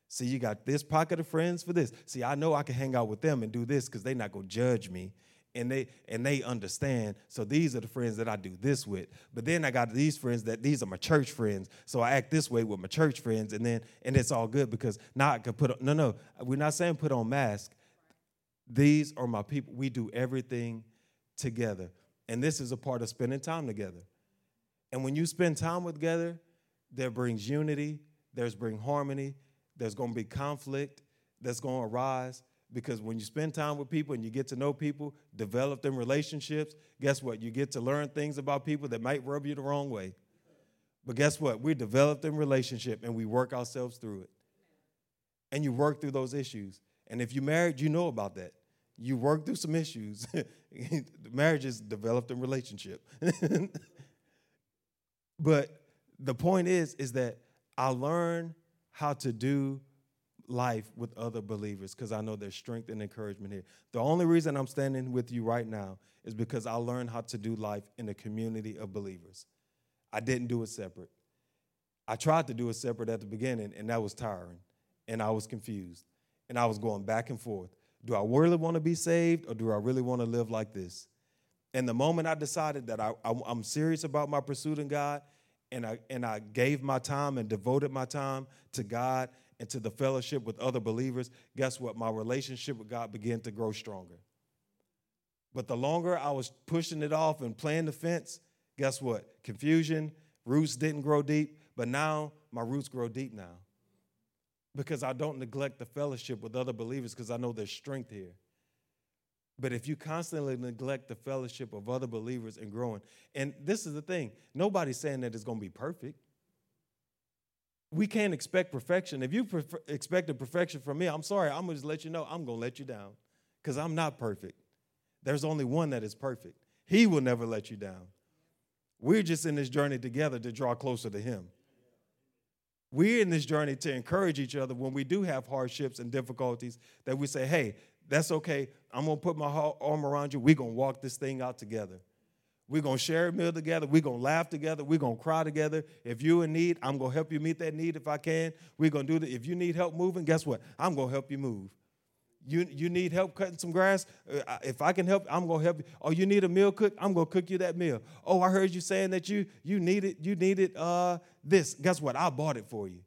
See, you got this pocket of friends for this. See, I know I can hang out with them and do this because they're not to judge me and they and they understand so these are the friends that i do this with but then i got these friends that these are my church friends so i act this way with my church friends and then and it's all good because now i can put on no no we're not saying put on mask these are my people we do everything together and this is a part of spending time together and when you spend time together there brings unity there's bring harmony there's going to be conflict that's going to arise because when you spend time with people and you get to know people, develop them relationships, guess what? You get to learn things about people that might rub you the wrong way. But guess what? We develop them relationship and we work ourselves through it. And you work through those issues. And if you're married, you know about that. You work through some issues. Marriage is developed in relationship. but the point is, is that I learn how to do life with other believers because I know there's strength and encouragement here. The only reason I'm standing with you right now is because I learned how to do life in a community of believers. I didn't do it separate. I tried to do it separate at the beginning, and that was tiring, and I was confused, and I was going back and forth. Do I really want to be saved, or do I really want to live like this? And the moment I decided that I, I, I'm serious about my pursuit in God, and I, and I gave my time and devoted my time to God and to the fellowship with other believers, guess what? My relationship with God began to grow stronger. But the longer I was pushing it off and playing the fence, guess what? Confusion, roots didn't grow deep, but now my roots grow deep now. Because I don't neglect the fellowship with other believers because I know there's strength here. But if you constantly neglect the fellowship of other believers and growing, and this is the thing, nobody's saying that it's going to be perfect we can't expect perfection. If you expect a perfection from me, I'm sorry, I'm gonna just let you know I'm gonna let you down because I'm not perfect. There's only one that is perfect. He will never let you down. We're just in this journey together to draw closer to Him. We're in this journey to encourage each other when we do have hardships and difficulties that we say, hey, that's okay. I'm going to put my arm around you. We're going to walk this thing out together. We're going to share a meal together. We're going to laugh together. We're going to cry together. If you're in need, I'm going to help you meet that need if I can. We're going to do that. If you need help moving, guess what? I'm going to help you move. You, you need help cutting some grass? Uh, if I can help, I'm going to help you. Oh, you need a meal cook? I'm going to cook you that meal. Oh, I heard you saying that you you needed you needed uh, this. Guess what? I bought it for you.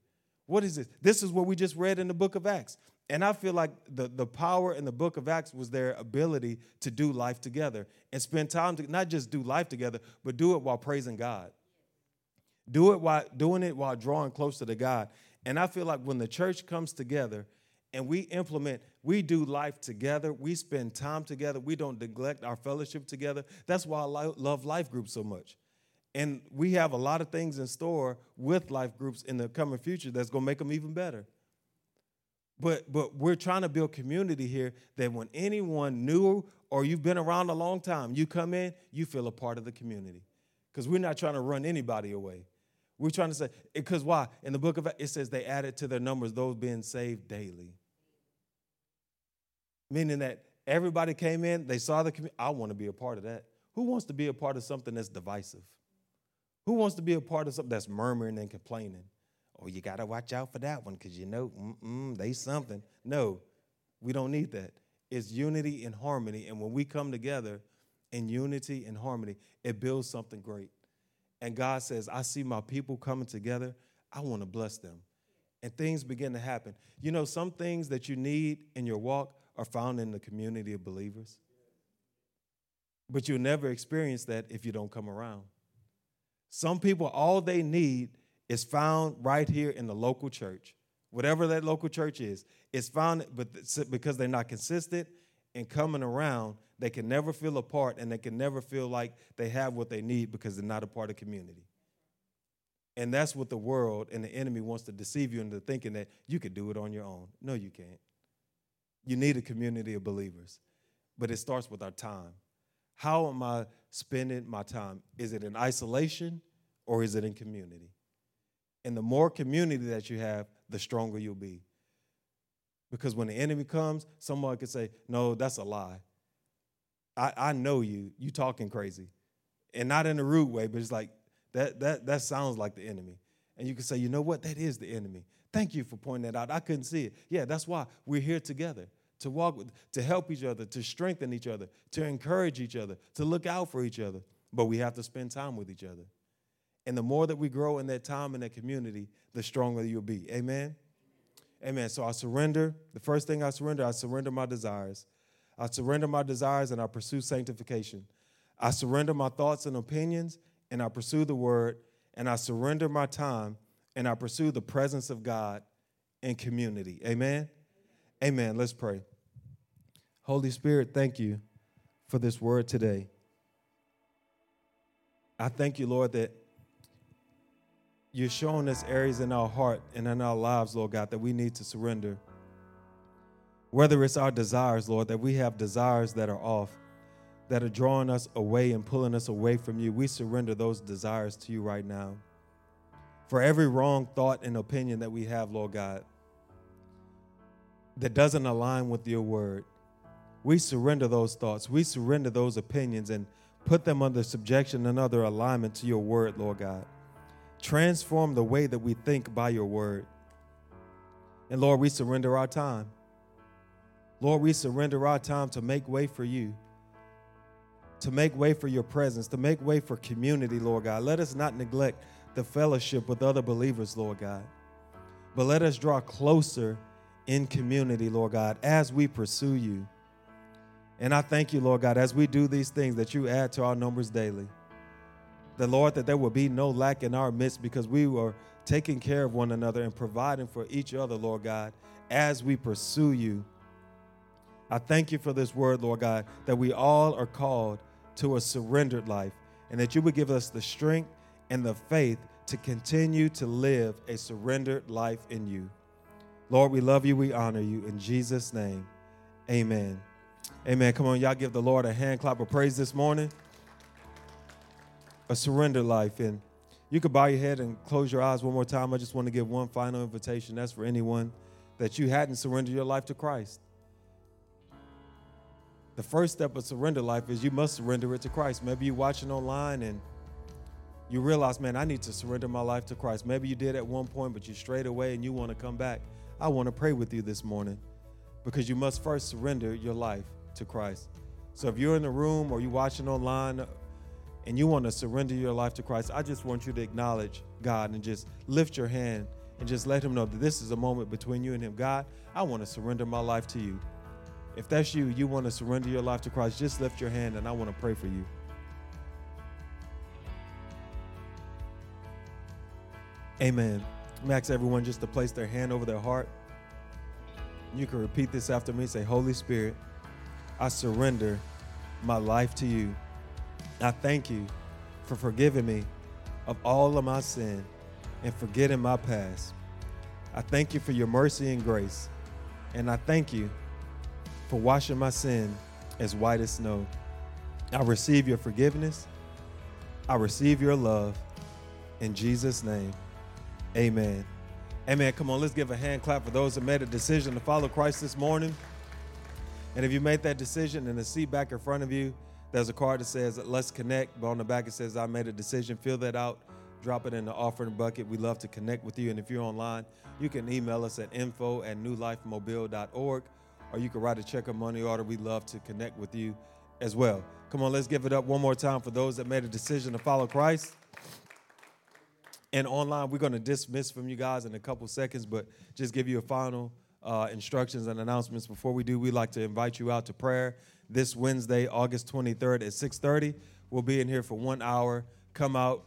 What is this? This is what we just read in the book of Acts. And I feel like the, the power in the book of Acts was their ability to do life together and spend time to not just do life together, but do it while praising God. Do it while doing it while drawing closer to God. And I feel like when the church comes together and we implement, we do life together, we spend time together, we don't neglect our fellowship together. That's why I love life groups so much. And we have a lot of things in store with life groups in the coming future that's going to make them even better. But but we're trying to build community here that when anyone new or you've been around a long time, you come in, you feel a part of the community. Because we're not trying to run anybody away. We're trying to say, eh, because why? In the book of it says they added to their numbers those being saved daily. Meaning that everybody came in, they saw the community. I want to be a part of that. Who wants to be a part of something that's divisive? Who wants to be a part of something that's murmuring and complaining? oh, you got to watch out for that one because you know, they something. No, we don't need that. It's unity and harmony. And when we come together in unity and harmony, it builds something great. And God says, I see my people coming together. I want to bless them. And things begin to happen. You know, some things that you need in your walk are found in the community of believers. But you'll never experience that if you don't come around. Some people, all they need is found right here in the local church. Whatever that local church is, it's found, but because they're not consistent in coming around, they can never feel a part and they can never feel like they have what they need because they're not a part of community. And that's what the world and the enemy wants to deceive you into thinking that you could do it on your own. No, you can't. You need a community of believers, but it starts with our time. How am I spending my time? Is it in isolation or is it in community? And the more community that you have, the stronger you'll be. Because when the enemy comes, someone could say, No, that's a lie. I, I know you. You talking crazy. And not in a rude way, but it's like that that that sounds like the enemy. And you can say, you know what? That is the enemy. Thank you for pointing that out. I couldn't see it. Yeah, that's why we're here together to walk with, to help each other, to strengthen each other, to encourage each other, to look out for each other. But we have to spend time with each other. And the more that we grow in that time in that community, the stronger you'll be. Amen? Amen. So I surrender. The first thing I surrender, I surrender my desires. I surrender my desires and I pursue sanctification. I surrender my thoughts and opinions and I pursue the word. And I surrender my time and I pursue the presence of God in community. Amen? Amen. Let's pray. Holy Spirit, thank you for this word today. I thank you, Lord, that you're showing us areas in our heart and in our lives, Lord God, that we need to surrender. Whether it's our desires, Lord, that we have desires that are off, that are drawing us away and pulling us away from you, we surrender those desires to you right now. For every wrong thought and opinion that we have, Lord God, that doesn't align with your word, we surrender those thoughts. We surrender those opinions and put them under subjection and under alignment to your word, Lord God. Transform the way that we think by your word. And Lord, we surrender our time. Lord, we surrender our time to make way for you, to make way for your presence, to make way for community, Lord God. Let us not neglect the fellowship with other believers, Lord God. But let us draw closer in community, Lord God, as we pursue you. And I thank you, Lord God, as we do these things that you add to our numbers daily the Lord, that there will be no lack in our midst because we were taking care of one another and providing for each other, Lord God, as we pursue you. I thank you for this word, Lord God, that we all are called to a surrendered life and that you would give us the strength and the faith to continue to live a surrendered life in you. Lord, we love you, we honor you. In Jesus' name, amen. Amen. Come on, y'all give the Lord a hand clap of praise this morning a surrender life. And, You could bow your head and close your eyes one more time. I just want to give one final invitation. That's for anyone that you hadn't surrendered your life to Christ. The first step of surrender life is you must surrender it to Christ. Maybe you're watching online and you realize, man, I need to surrender my life to Christ. Maybe you did at one point, but you strayed away and you want to come back. I want to pray with you this morning because you must first surrender your life to Christ. So if you're in the room or you're watching online and you want to surrender your life to Christ, I just want you to acknowledge God and just lift your hand and just let Him know that this is a moment between you and Him. God, I want to surrender my life to you. If that's you, you want to surrender your life to Christ, just lift your hand and I want to pray for you. Amen. Max, everyone just to place their hand over their heart. You can repeat this after me. Say, Holy Spirit, I surrender my life to you. I thank you for forgiving me of all of my sin and forgetting my past. I thank you for your mercy and grace. And I thank you for washing my sin as white as snow. I receive your forgiveness. I receive your love. In Jesus' name, amen. Amen. Come on, let's give a hand clap for those that made a decision to follow Christ this morning. And if you made that decision in the seat back in front of you, there's a card that says, Let's connect. But on the back, it says, I made a decision. Fill that out, drop it in the offering bucket. We love to connect with you. And if you're online, you can email us at info at newlifemobile.org or you can write a check or money order. We'd love to connect with you as well. Come on, let's give it up one more time for those that made a decision to follow Christ. And online, we're going to dismiss from you guys in a couple seconds, but just give you a final uh, instructions and announcements. Before we do, we'd like to invite you out to prayer this Wednesday, August 23rd at 6:30. We'll be in here for one hour. Come out,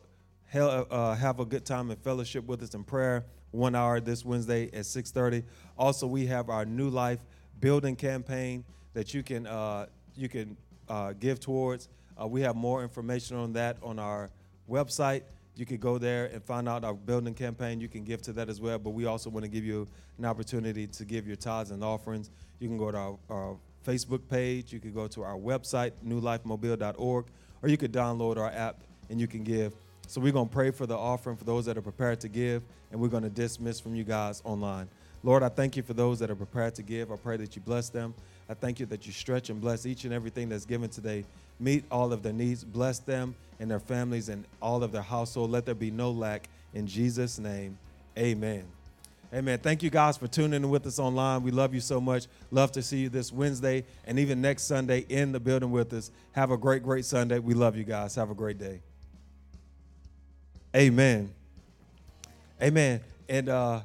uh, have a good time and fellowship with us in prayer. One hour this Wednesday at 6:30. Also, we have our New Life building campaign that you can uh, you can uh, give towards. Uh, we have more information on that on our website. You could go there and find out our building campaign. You can give to that as well. But we also want to give you an opportunity to give your tithes and offerings. You can go to our, our Facebook page. You could go to our website, newlifemobile.org, or you could download our app and you can give. So we're going to pray for the offering for those that are prepared to give, and we're going to dismiss from you guys online. Lord, I thank you for those that are prepared to give. I pray that you bless them. I thank you that you stretch and bless each and everything that's given today. Meet all of their needs. Bless them and their families and all of their household. Let there be no lack. In Jesus' name, amen. Amen. Thank you guys for tuning in with us online. We love you so much. Love to see you this Wednesday and even next Sunday in the building with us. Have a great, great Sunday. We love you guys. Have a great day. Amen. Amen. And uh